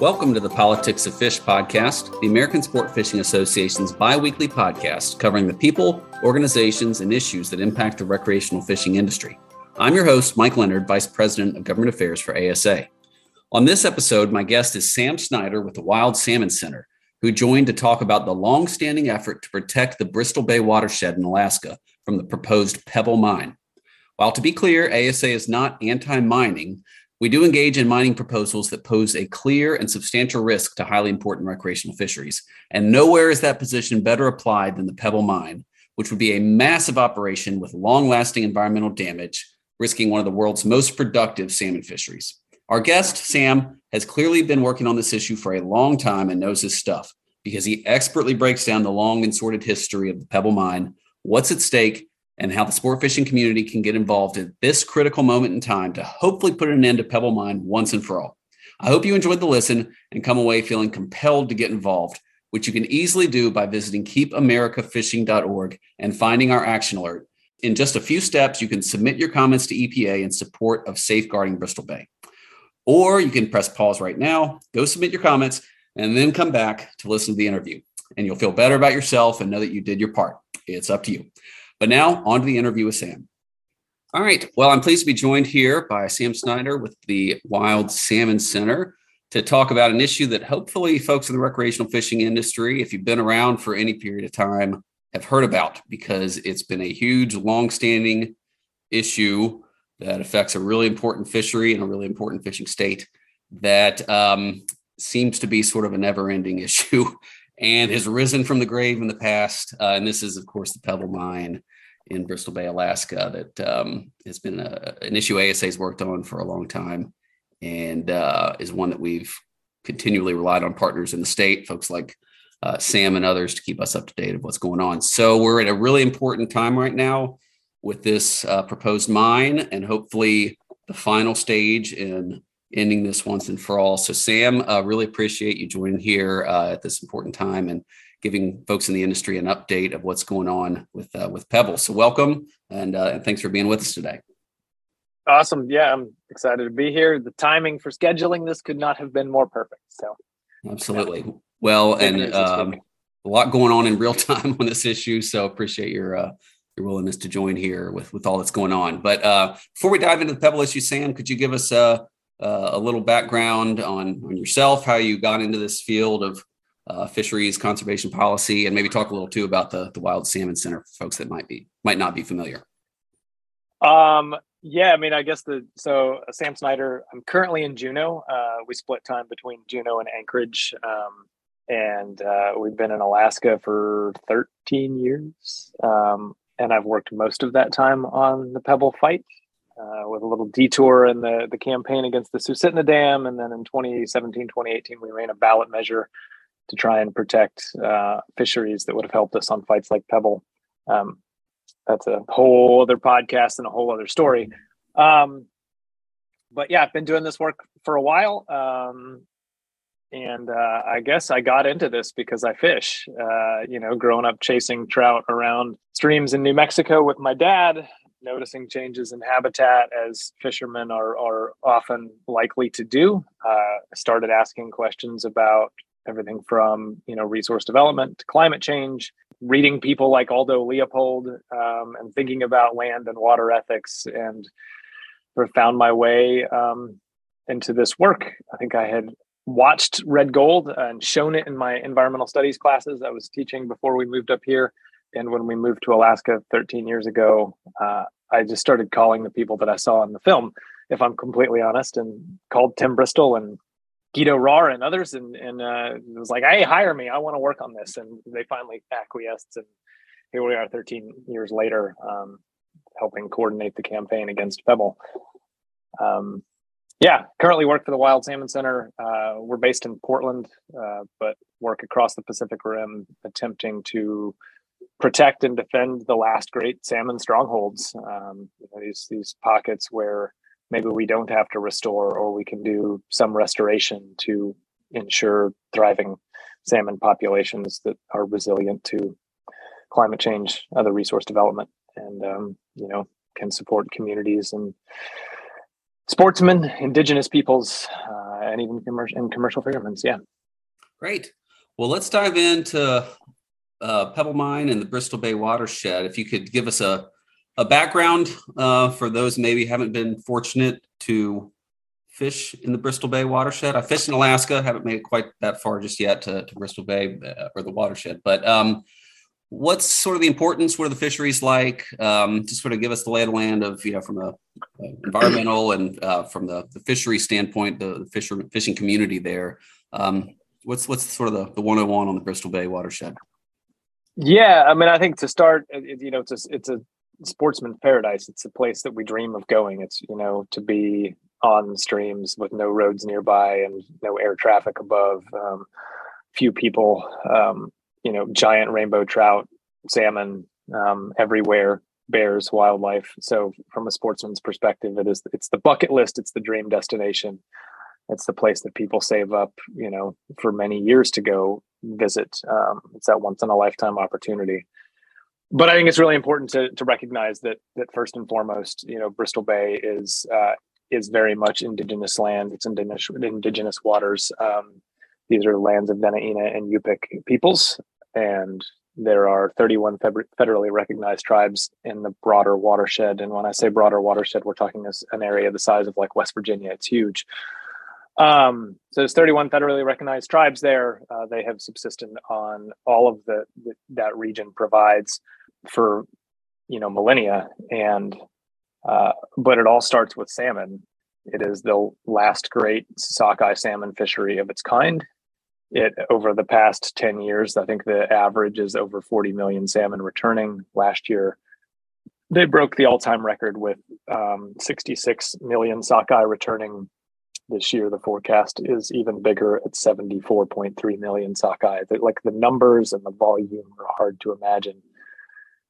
Welcome to the Politics of Fish podcast, the American Sport Fishing Association's bi weekly podcast covering the people, organizations, and issues that impact the recreational fishing industry. I'm your host, Mike Leonard, Vice President of Government Affairs for ASA. On this episode, my guest is Sam Snyder with the Wild Salmon Center, who joined to talk about the long-standing effort to protect the Bristol Bay watershed in Alaska from the proposed Pebble mine. While to be clear, ASA is not anti-mining, we do engage in mining proposals that pose a clear and substantial risk to highly important recreational fisheries. And nowhere is that position better applied than the Pebble mine, which would be a massive operation with long-lasting environmental damage, risking one of the world's most productive salmon fisheries. Our guest, Sam, has clearly been working on this issue for a long time and knows his stuff because he expertly breaks down the long and sordid history of the Pebble Mine, what's at stake, and how the sport fishing community can get involved at this critical moment in time to hopefully put an end to Pebble Mine once and for all. I hope you enjoyed the listen and come away feeling compelled to get involved, which you can easily do by visiting keepamericafishing.org and finding our action alert. In just a few steps, you can submit your comments to EPA in support of safeguarding Bristol Bay. Or you can press pause right now, go submit your comments, and then come back to listen to the interview. And you'll feel better about yourself and know that you did your part. It's up to you. But now, on to the interview with Sam. All right. Well, I'm pleased to be joined here by Sam Snyder with the Wild Salmon Center to talk about an issue that hopefully folks in the recreational fishing industry, if you've been around for any period of time, have heard about because it's been a huge, long-standing issue that affects a really important fishery and a really important fishing state that um, seems to be sort of a never ending issue and has risen from the grave in the past. Uh, and this is, of course, the Pebble Mine in Bristol Bay, Alaska, that um, has been a, an issue ASA has worked on for a long time and uh, is one that we've continually relied on partners in the state, folks like uh, Sam and others, to keep us up to date of what's going on. So we're at a really important time right now with this uh, proposed mine and hopefully the final stage in ending this once and for all. So, Sam, uh, really appreciate you joining here uh, at this important time and giving folks in the industry an update of what's going on with uh, with Pebble. So, welcome and, uh, and thanks for being with us today. Awesome. Yeah, I'm excited to be here. The timing for scheduling this could not have been more perfect. So, absolutely. Yeah. Well, and um, a lot going on in real time on this issue. So, appreciate your uh, your willingness to join here with with all that's going on. But uh, before we dive into the Pebble issue, Sam, could you give us a uh, a little background on on yourself, how you got into this field of uh, fisheries conservation policy, and maybe talk a little too about the the Wild Salmon Center for folks that might be might not be familiar. Um. Yeah, I mean, I guess the so uh, Sam Snyder. I'm currently in Juneau. Uh, we split time between Juneau and Anchorage. Um, and uh, we've been in Alaska for 13 years. Um, and I've worked most of that time on the Pebble fight uh, with a little detour in the, the campaign against the Susitna Dam. And then in 2017, 2018, we ran a ballot measure to try and protect uh, fisheries that would have helped us on fights like Pebble. Um, that's a whole other podcast and a whole other story. Um, but yeah, I've been doing this work for a while. Um, and uh, I guess I got into this because I fish. Uh, you know, growing up chasing trout around streams in New Mexico with my dad, noticing changes in habitat as fishermen are are often likely to do. Uh, started asking questions about everything from you know resource development to climate change. Reading people like Aldo Leopold um, and thinking about land and water ethics, and sort of found my way um, into this work. I think I had watched Red Gold and shown it in my environmental studies classes I was teaching before we moved up here. And when we moved to Alaska 13 years ago, uh, I just started calling the people that I saw in the film, if I'm completely honest, and called Tim Bristol and Guido Rahr and others, and and uh, was like, "Hey, hire me! I want to work on this." And they finally acquiesced, and here we are, 13 years later, um, helping coordinate the campaign against Pebble. Um, yeah, currently work for the Wild Salmon Center. Uh, we're based in Portland, uh, but work across the Pacific Rim, attempting to protect and defend the last great salmon strongholds. Um, you know, these these pockets where maybe we don't have to restore, or we can do some restoration to ensure thriving salmon populations that are resilient to climate change, other resource development, and um, you know can support communities and sportsmen, indigenous peoples, uh, and even commercial in commercial fishermen's. Yeah. Great. Well, let's dive into uh, Pebble Mine and the Bristol Bay watershed. If you could give us a a background uh, for those maybe haven't been fortunate to fish in the Bristol Bay watershed. I fished in Alaska, haven't made it quite that far just yet to, to Bristol Bay uh, or the watershed. But um, what's sort of the importance? What are the fisheries like? Um, just sort of give us the lay of the land of you know from a, a environmental and uh, from the, the fishery standpoint, the, the fisher, fishing community there. Um, what's what's sort of the, the 101 on the Bristol Bay watershed? Yeah, I mean, I think to start, you know, it's a, it's a sportsman's paradise. It's a place that we dream of going. It's you know to be on streams with no roads nearby and no air traffic above. Um, few people, um, you know, giant rainbow trout, salmon um, everywhere, bears, wildlife. So from a sportsman's perspective, it is it's the bucket list. It's the dream destination. It's the place that people save up, you know, for many years to go visit. Um, it's that once in a lifetime opportunity but I think it's really important to to recognize that that first and foremost, you know, Bristol Bay is uh, is very much indigenous land. It's indigenous indigenous waters. Um, these are lands of Dena'ina and Yupik peoples, and there are 31 federally recognized tribes in the broader watershed. And when I say broader watershed, we're talking as an area the size of like West Virginia. It's huge. Um, so there's 31 federally recognized tribes there. Uh, they have subsisted on all of the, the, that region provides for you know millennia, and uh, but it all starts with salmon. It is the last great sockeye salmon fishery of its kind. It over the past 10 years, I think the average is over 40 million salmon returning. Last year, they broke the all-time record with um, 66 million sockeye returning this year the forecast is even bigger at 74.3 million sockeye like the numbers and the volume are hard to imagine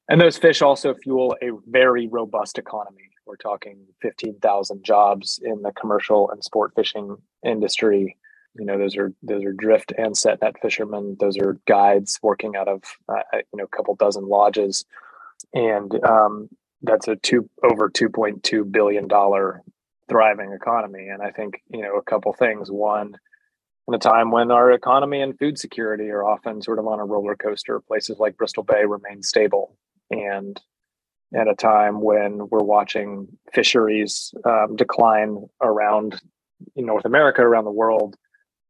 and those fish also fuel a very robust economy we're talking 15,000 jobs in the commercial and sport fishing industry you know those are those are drift and set net fishermen those are guides working out of uh, you know a couple dozen lodges and um, that's a two over 2.2 billion dollar thriving economy. And I think, you know, a couple things. One, in a time when our economy and food security are often sort of on a roller coaster, places like Bristol Bay remain stable. And at a time when we're watching fisheries um, decline around North America, around the world,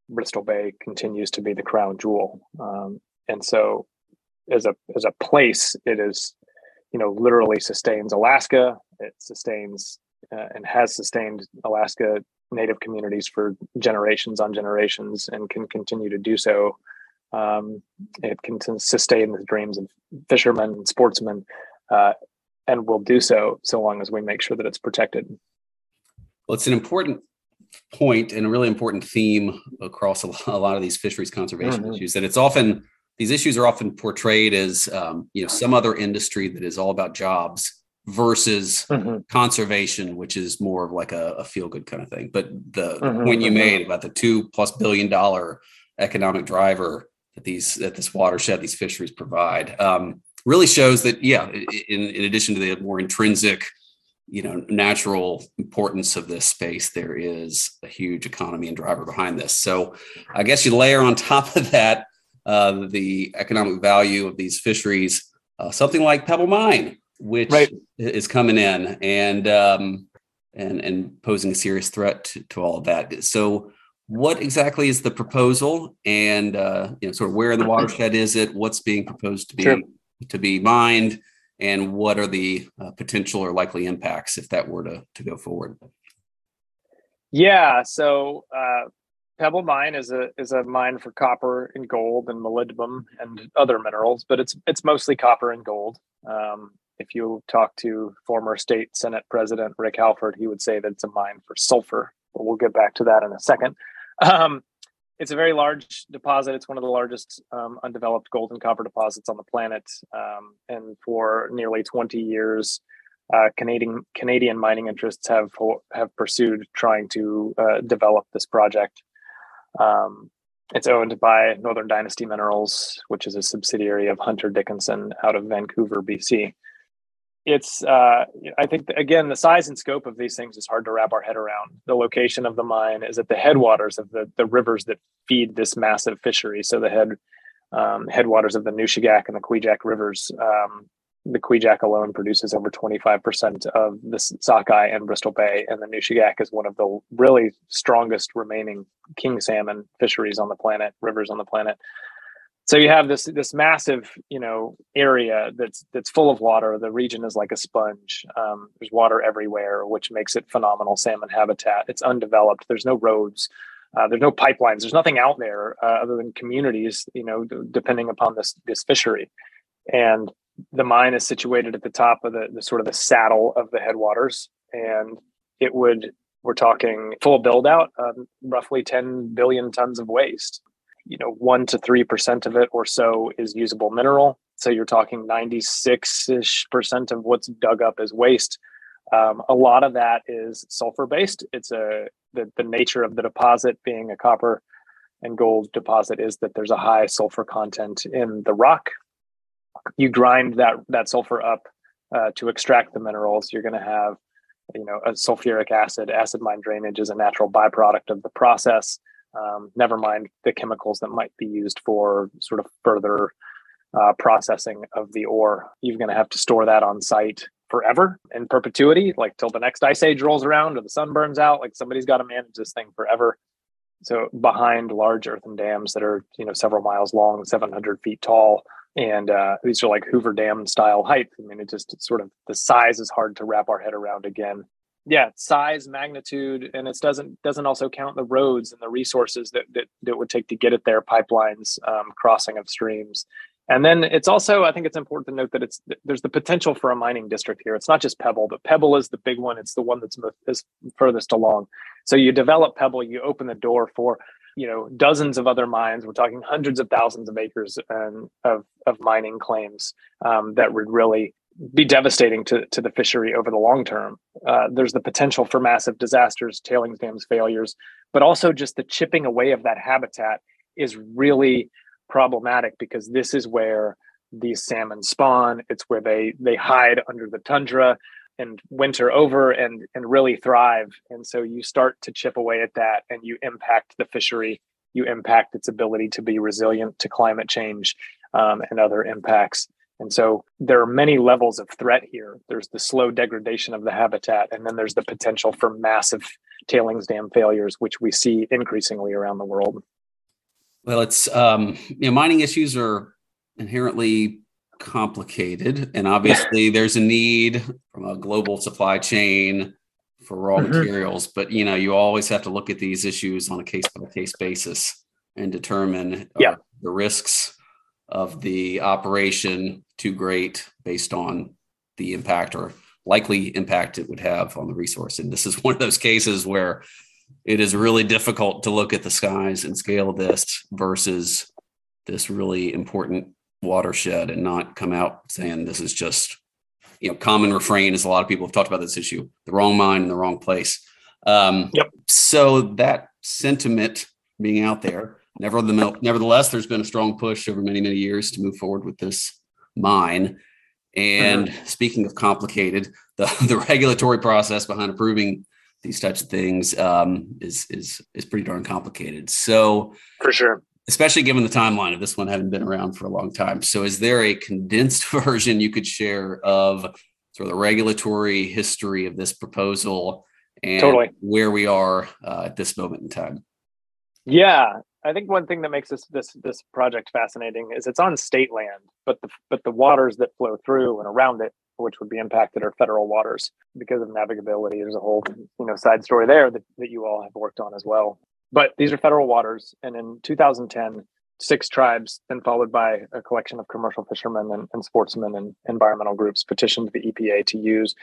Bristol Bay continues to be the crown jewel. Um, and so, as a as a place, it is, you know, literally sustains Alaska. It sustains uh, and has sustained Alaska Native communities for generations on generations and can continue to do so. Um, it can sustain the dreams of fishermen and sportsmen uh, and will do so so long as we make sure that it's protected. Well, it's an important point and a really important theme across a lot of these fisheries conservation mm-hmm. issues that it's often these issues are often portrayed as um, you know some other industry that is all about jobs versus mm-hmm. conservation, which is more of like a, a feel good kind of thing. But the mm-hmm. point you mm-hmm. made about the two plus billion dollar economic driver that these that this watershed, these fisheries provide, um, really shows that yeah, in, in addition to the more intrinsic, you know, natural importance of this space, there is a huge economy and driver behind this. So I guess you layer on top of that uh, the economic value of these fisheries, uh, something like Pebble Mine, which right. is coming in and um, and and posing a serious threat to, to all of that. So, what exactly is the proposal, and uh, you know, sort of where in the watershed is it? What's being proposed to be sure. to be mined, and what are the uh, potential or likely impacts if that were to to go forward? Yeah, so uh, Pebble Mine is a is a mine for copper and gold and molybdenum and other minerals, but it's it's mostly copper and gold. Um, if you talk to former state Senate President Rick Halford, he would say that it's a mine for sulfur. But we'll get back to that in a second. Um, it's a very large deposit. It's one of the largest um, undeveloped gold and copper deposits on the planet. Um, and for nearly 20 years, uh, Canadian Canadian mining interests have have pursued trying to uh, develop this project. Um, it's owned by Northern Dynasty Minerals, which is a subsidiary of Hunter Dickinson out of Vancouver, BC. It's uh, I think again the size and scope of these things is hard to wrap our head around. The location of the mine is at the headwaters of the the rivers that feed this massive fishery. So the head um, headwaters of the Nushagak and the Kvichak rivers. Um, the Kvichak alone produces over 25% of the Sockeye and Bristol Bay, and the Nushagak is one of the really strongest remaining king salmon fisheries on the planet, rivers on the planet so you have this this massive you know area that's that's full of water. The region is like a sponge. Um, there's water everywhere which makes it phenomenal salmon habitat. It's undeveloped. There's no roads. Uh, there's no pipelines. There's nothing out there uh, other than communities you know d- depending upon this this fishery. And the mine is situated at the top of the, the sort of the saddle of the headwaters. And it would we're talking full build out um, roughly 10 billion tons of waste you know, one to three percent of it or so is usable mineral. So you're talking 96 ish percent of what's dug up as waste. Um, a lot of that is sulfur based. It's a the, the nature of the deposit being a copper and gold deposit is that there's a high sulfur content in the rock. You grind that that sulfur up uh, to extract the minerals. You're going to have, you know, a sulfuric acid. Acid mine drainage is a natural byproduct of the process. Um, never mind the chemicals that might be used for sort of further uh, processing of the ore. You're going to have to store that on site forever in perpetuity, like till the next ice age rolls around or the sun burns out. Like somebody's got to manage this thing forever. So behind large earthen dams that are you know several miles long, 700 feet tall, and uh, these are like Hoover Dam style height. I mean, it just sort of the size is hard to wrap our head around again yeah size magnitude and it doesn't doesn't also count the roads and the resources that that, that would take to get it there pipelines um, crossing of streams. And then it's also i think it's important to note that it's there's the potential for a mining district here. It's not just pebble but pebble is the big one. It's the one that's is furthest along. So you develop pebble you open the door for you know dozens of other mines. We're talking hundreds of thousands of acres and of, of mining claims um, that would really be devastating to, to the fishery over the long term. Uh, there's the potential for massive disasters, tailings dams failures, but also just the chipping away of that habitat is really problematic because this is where these salmon spawn. It's where they they hide under the tundra and winter over and and really thrive. And so you start to chip away at that, and you impact the fishery. You impact its ability to be resilient to climate change um, and other impacts. And so there are many levels of threat here. There's the slow degradation of the habitat, and then there's the potential for massive tailings dam failures, which we see increasingly around the world. Well, it's um, you know, mining issues are inherently complicated, and obviously there's a need from a global supply chain for raw mm-hmm. materials. But you know, you always have to look at these issues on a case by case basis and determine yeah. the risks of the operation too great based on the impact or likely impact it would have on the resource. And this is one of those cases where it is really difficult to look at the skies and scale this versus this really important watershed and not come out saying this is just you know common refrain as a lot of people have talked about this issue the wrong mine in the wrong place um, yep. so that sentiment being out there nevertheless there's been a strong push over many many years to move forward with this mine. And mm-hmm. speaking of complicated, the, the regulatory process behind approving these types of things um, is is is pretty darn complicated. So for sure, especially given the timeline of this one having been around for a long time. So is there a condensed version you could share of sort of the regulatory history of this proposal and totally. where we are uh, at this moment in time? Yeah, I think one thing that makes this this this project fascinating is it's on state land, but the but the waters that flow through and around it, which would be impacted, are federal waters because of navigability. There's a whole you know side story there that, that you all have worked on as well. But these are federal waters, and in 2010, six tribes, then followed by a collection of commercial fishermen and, and sportsmen and environmental groups, petitioned the EPA to use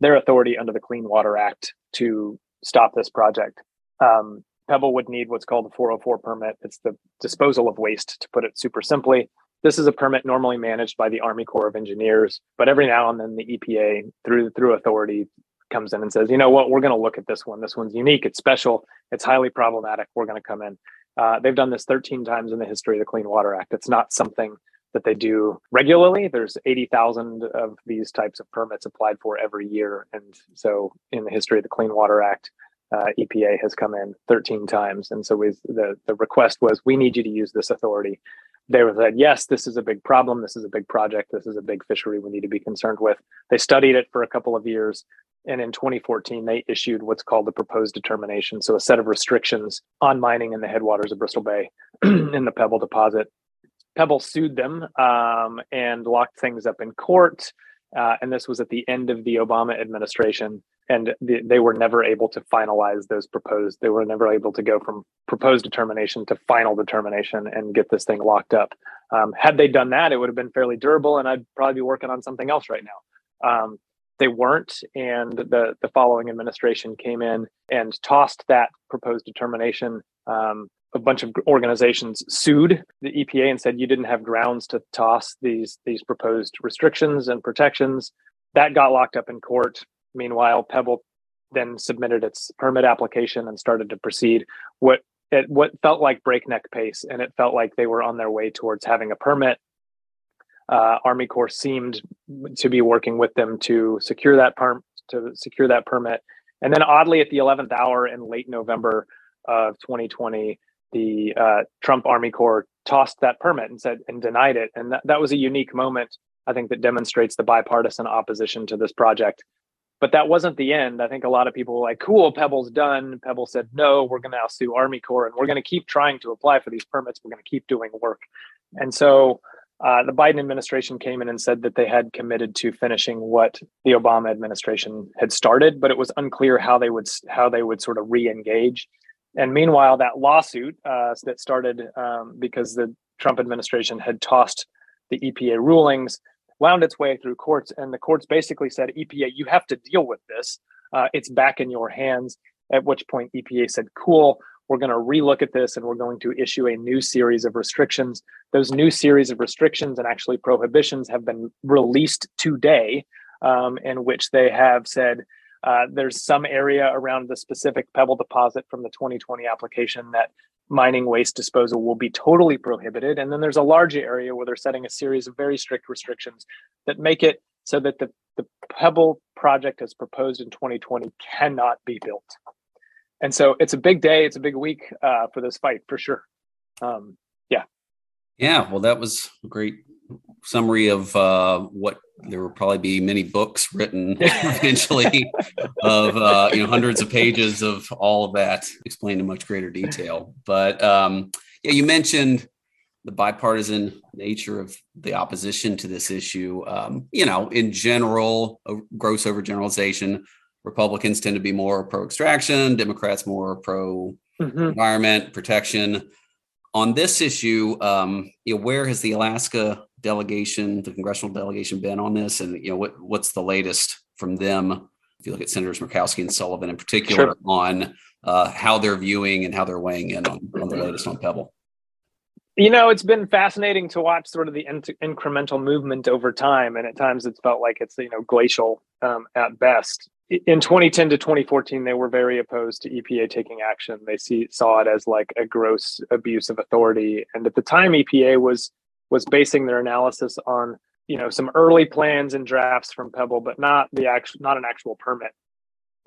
their authority under the Clean Water Act to stop this project. Um, Pebble would need what's called a 404 permit. It's the disposal of waste, to put it super simply. This is a permit normally managed by the Army Corps of Engineers, but every now and then the EPA, through through authority, comes in and says, you know what, we're going to look at this one. This one's unique. It's special. It's highly problematic. We're going to come in. Uh, they've done this 13 times in the history of the Clean Water Act. It's not something that they do regularly. There's 80,000 of these types of permits applied for every year. And so in the history of the Clean Water Act, uh, EPA has come in 13 times. And so we, the, the request was, we need you to use this authority. They were said, yes, this is a big problem. This is a big project. This is a big fishery we need to be concerned with. They studied it for a couple of years. And in 2014, they issued what's called the proposed determination. So a set of restrictions on mining in the headwaters of Bristol Bay in the Pebble deposit. Pebble sued them um, and locked things up in court. Uh, and this was at the end of the Obama administration. And the, they were never able to finalize those proposed. They were never able to go from proposed determination to final determination and get this thing locked up. Um, had they done that, it would have been fairly durable, and I'd probably be working on something else right now. Um, they weren't, and the the following administration came in and tossed that proposed determination um, a bunch of organizations sued the EPA and said you didn't have grounds to toss these these proposed restrictions and protections. That got locked up in court. Meanwhile, Pebble then submitted its permit application and started to proceed. What at what felt like breakneck pace, and it felt like they were on their way towards having a permit. Uh, Army Corps seemed to be working with them to secure that perm to secure that permit, and then oddly, at the eleventh hour in late November of 2020, the uh, Trump Army Corps tossed that permit and said and denied it. And that, that was a unique moment, I think, that demonstrates the bipartisan opposition to this project. But that wasn't the end. I think a lot of people were like, cool, Pebble's done. Pebble said, no, we're going to now sue Army Corps and we're going to keep trying to apply for these permits. We're going to keep doing work. And so uh, the Biden administration came in and said that they had committed to finishing what the Obama administration had started, but it was unclear how they would how they would sort of re-engage. And meanwhile, that lawsuit uh, that started um, because the Trump administration had tossed the EPA rulings wound its way through courts, and the courts basically said, EPA, you have to deal with this. Uh, it's back in your hands. At which point, EPA said, cool, we're going to relook at this and we're going to issue a new series of restrictions. Those new series of restrictions and actually prohibitions have been released today, um, in which they have said, uh, there's some area around the specific pebble deposit from the 2020 application that mining waste disposal will be totally prohibited. And then there's a large area where they're setting a series of very strict restrictions that make it so that the, the pebble project as proposed in 2020 cannot be built. And so it's a big day, it's a big week uh, for this fight for sure. Um, yeah. Yeah, well, that was a great summary of uh, what there will probably be many books written eventually of uh, you know hundreds of pages of all of that explained in much greater detail. But um, yeah, you mentioned the bipartisan nature of the opposition to this issue. Um, you know, in general, a gross overgeneralization, Republicans tend to be more pro extraction, Democrats more pro mm-hmm. environment protection. On this issue, um, you know, where has the Alaska delegation, the congressional delegation, been on this? And you know, what what's the latest from them? If you look at Senators Murkowski and Sullivan in particular, sure. on uh, how they're viewing and how they're weighing in on, on the latest on Pebble. You know, it's been fascinating to watch sort of the in- incremental movement over time, and at times it's felt like it's you know glacial um, at best. In 2010 to 2014, they were very opposed to EPA taking action. They see saw it as like a gross abuse of authority, and at the time, EPA was was basing their analysis on you know some early plans and drafts from Pebble, but not the actual not an actual permit.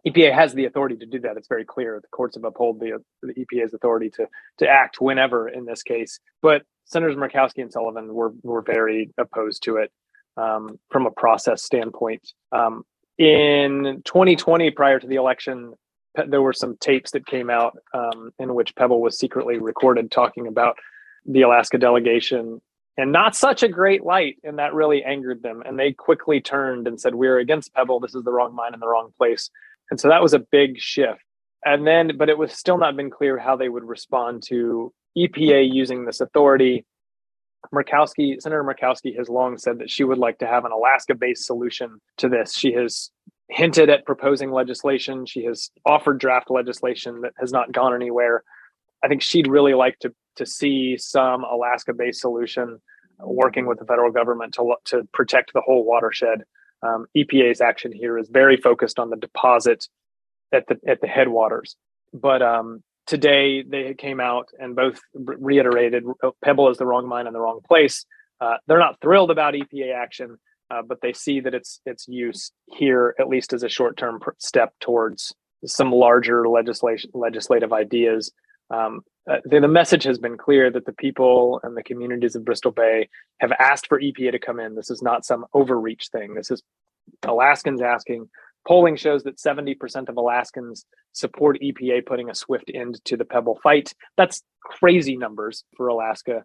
EPA has the authority to do that. It's very clear. The courts have upheld the, the EPA's authority to to act whenever in this case. But Senators Murkowski and Sullivan were were very opposed to it um, from a process standpoint. Um, in 2020, prior to the election, there were some tapes that came out um, in which Pebble was secretly recorded talking about the Alaska delegation and not such a great light. And that really angered them. And they quickly turned and said, We're against Pebble. This is the wrong mine in the wrong place. And so that was a big shift. And then, but it was still not been clear how they would respond to EPA using this authority. Murkowski, Senator Murkowski has long said that she would like to have an Alaska based solution to this. She has hinted at proposing legislation. She has offered draft legislation that has not gone anywhere. I think she'd really like to to see some Alaska based solution working with the federal government to to protect the whole watershed. Um, EPA's action here is very focused on the deposit at the at the headwaters, but um, today they came out and both reiterated oh, Pebble is the wrong mine in the wrong place. uh, they're not thrilled about EPA action, uh, but they see that its its use here, at least as a short term step towards some larger legislation legislative ideas. Um, uh, the, the message has been clear that the people and the communities of Bristol Bay have asked for EPA to come in. This is not some overreach thing. This is Alaskans asking. Polling shows that 70% of Alaskans support EPA putting a swift end to the Pebble fight. That's crazy numbers for Alaska.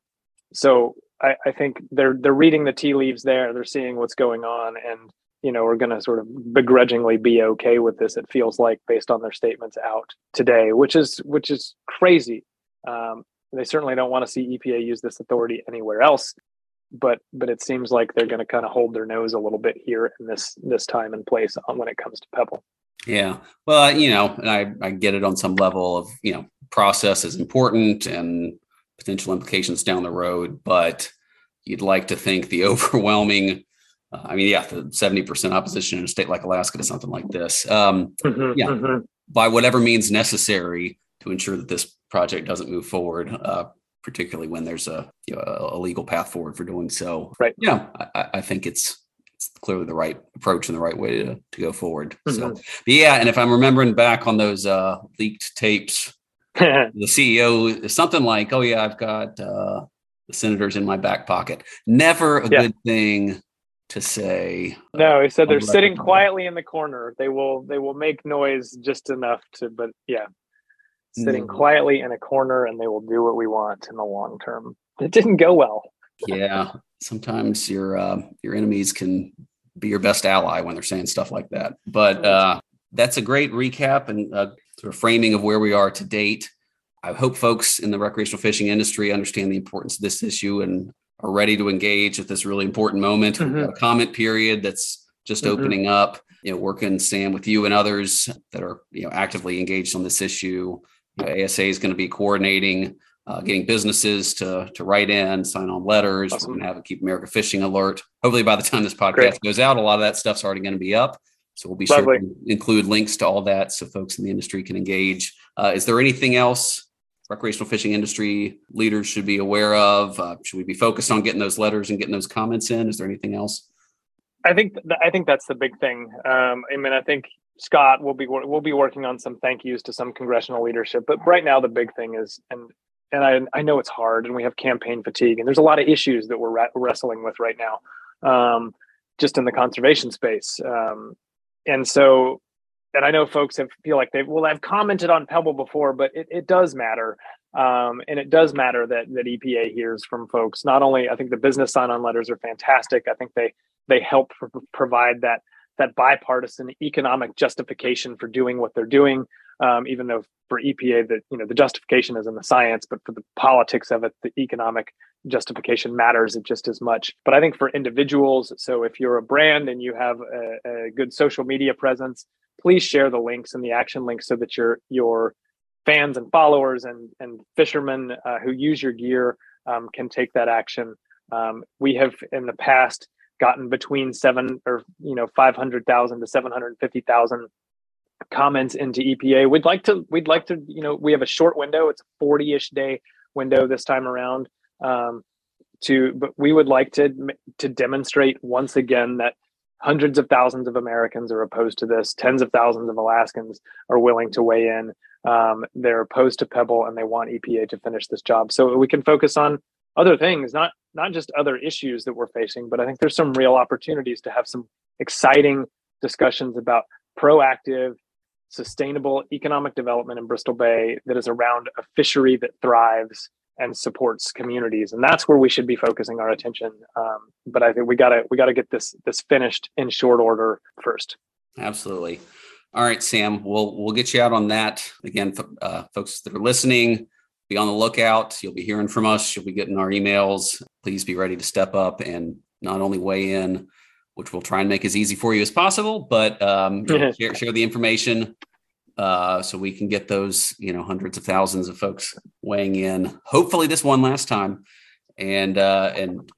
So I, I think they're they're reading the tea leaves there. They're seeing what's going on, and you know we're going to sort of begrudgingly be okay with this. It feels like based on their statements out today, which is which is crazy. Um, they certainly don't want to see EPA use this authority anywhere else, but but it seems like they're going to kind of hold their nose a little bit here in this this time and place on when it comes to Pebble. Yeah, well, you know, and I I get it on some level of you know process is important and potential implications down the road, but you'd like to think the overwhelming uh, I mean, yeah, the 70% opposition in a state like Alaska to something like this. Um, mm-hmm, yeah, mm-hmm. by whatever means necessary to ensure that this project doesn't move forward, uh, particularly when there's a, you know, a legal path forward for doing so. Right. Yeah, I, I think it's it's clearly the right approach and the right way to, to go forward. Mm-hmm. So, yeah, and if I'm remembering back on those uh, leaked tapes, the CEO is something like, "Oh yeah, I've got uh, the senators in my back pocket." Never a yeah. good thing to say. No, he said they're sitting quietly in the corner. They will they will make noise just enough to, but yeah, sitting mm. quietly in a corner and they will do what we want in the long term. It didn't go well. yeah, sometimes your uh, your enemies can be your best ally when they're saying stuff like that. But uh, that's a great recap and uh, sort of framing of where we are to date. I hope folks in the recreational fishing industry understand the importance of this issue and are ready to engage at this really important moment. Mm-hmm. A comment period that's just mm-hmm. opening up. You know, working Sam with you and others that are you know actively engaged on this issue. You know, ASA is going to be coordinating, uh, getting businesses to to write in, sign on letters. Awesome. We're going to have a Keep America Fishing alert. Hopefully, by the time this podcast Great. goes out, a lot of that stuff's already going to be up. So we'll be Lovely. sure to include links to all that so folks in the industry can engage. Uh, is there anything else recreational fishing industry leaders should be aware of? Uh, should we be focused on getting those letters and getting those comments in? Is there anything else? I think th- I think that's the big thing. Um, I mean, I think Scott will be we'll be working on some thank yous to some congressional leadership, but right now the big thing is and and I I know it's hard and we have campaign fatigue and there's a lot of issues that we're ra- wrestling with right now, um, just in the conservation space. Um, and so and I know folks have feel like they well I've commented on Pebble before, but it, it does matter. Um, and it does matter that that EPA hears from folks. Not only I think the business sign-on letters are fantastic. I think they they help provide that that bipartisan economic justification for doing what they're doing. Um, even though for EPA that you know the justification is in the science, but for the politics of it, the economic justification matters just as much. But I think for individuals, so if you're a brand and you have a, a good social media presence, please share the links and the action links so that your your fans and followers and and fishermen uh, who use your gear um, can take that action. Um, we have in the past gotten between seven or you know five hundred thousand to seven hundred fifty thousand comments into EPA. We'd like to we'd like to you know we have a short window. It's a forty ish day window this time around. Um, to but we would like to to demonstrate once again that hundreds of thousands of Americans are opposed to this. Tens of thousands of Alaskans are willing to weigh in. Um, they're opposed to Pebble and they want EPA to finish this job. So we can focus on other things, not not just other issues that we're facing, but I think there's some real opportunities to have some exciting discussions about proactive, sustainable economic development in Bristol Bay that is around a fishery that thrives and supports communities. And that's where we should be focusing our attention. Um, but i think we gotta we gotta get this this finished in short order first. Absolutely. All right sam we'll we'll get you out on that. Again uh, folks that are listening be on the lookout. You'll be hearing from us. You'll be getting our emails. Please be ready to step up and not only weigh in which we'll try and make as easy for you as possible but um, share, share the information uh, so we can get those, you know, hundreds of thousands of folks weighing in. Hopefully, this one last time, and uh, and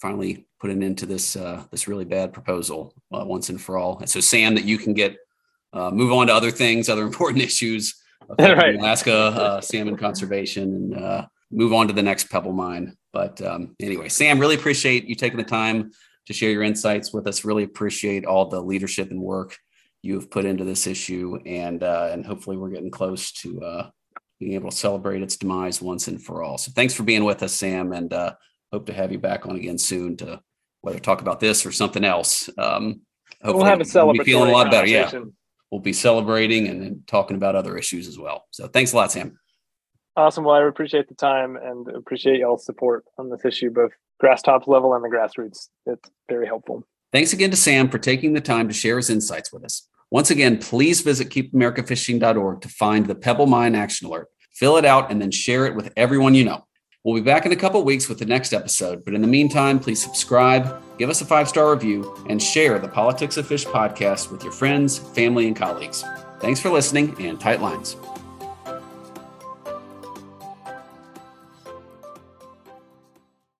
finally put an end to this uh, this really bad proposal uh, once and for all. And so, Sam, that you can get uh, move on to other things, other important issues, right. Alaska uh, salmon conservation, and uh, move on to the next pebble mine. But um, anyway, Sam, really appreciate you taking the time to share your insights with us. Really appreciate all the leadership and work you have put into this issue, and uh, and hopefully we're getting close to uh, being able to celebrate its demise once and for all. So thanks for being with us, Sam, and uh, hope to have you back on again soon to whether talk about this or something else. Um, hopefully we'll have a celebratory we'll feeling a lot better. Yeah, we'll be celebrating and then talking about other issues as well. So thanks a lot, Sam. Awesome. Well, I appreciate the time and appreciate y'all's support on this issue, both grass tops level and the grassroots. It's very helpful. Thanks again to Sam for taking the time to share his insights with us. Once again, please visit keepamericafishing.org to find the Pebble Mine Action Alert. Fill it out and then share it with everyone you know. We'll be back in a couple weeks with the next episode, but in the meantime, please subscribe, give us a five star review, and share the Politics of Fish podcast with your friends, family, and colleagues. Thanks for listening and tight lines.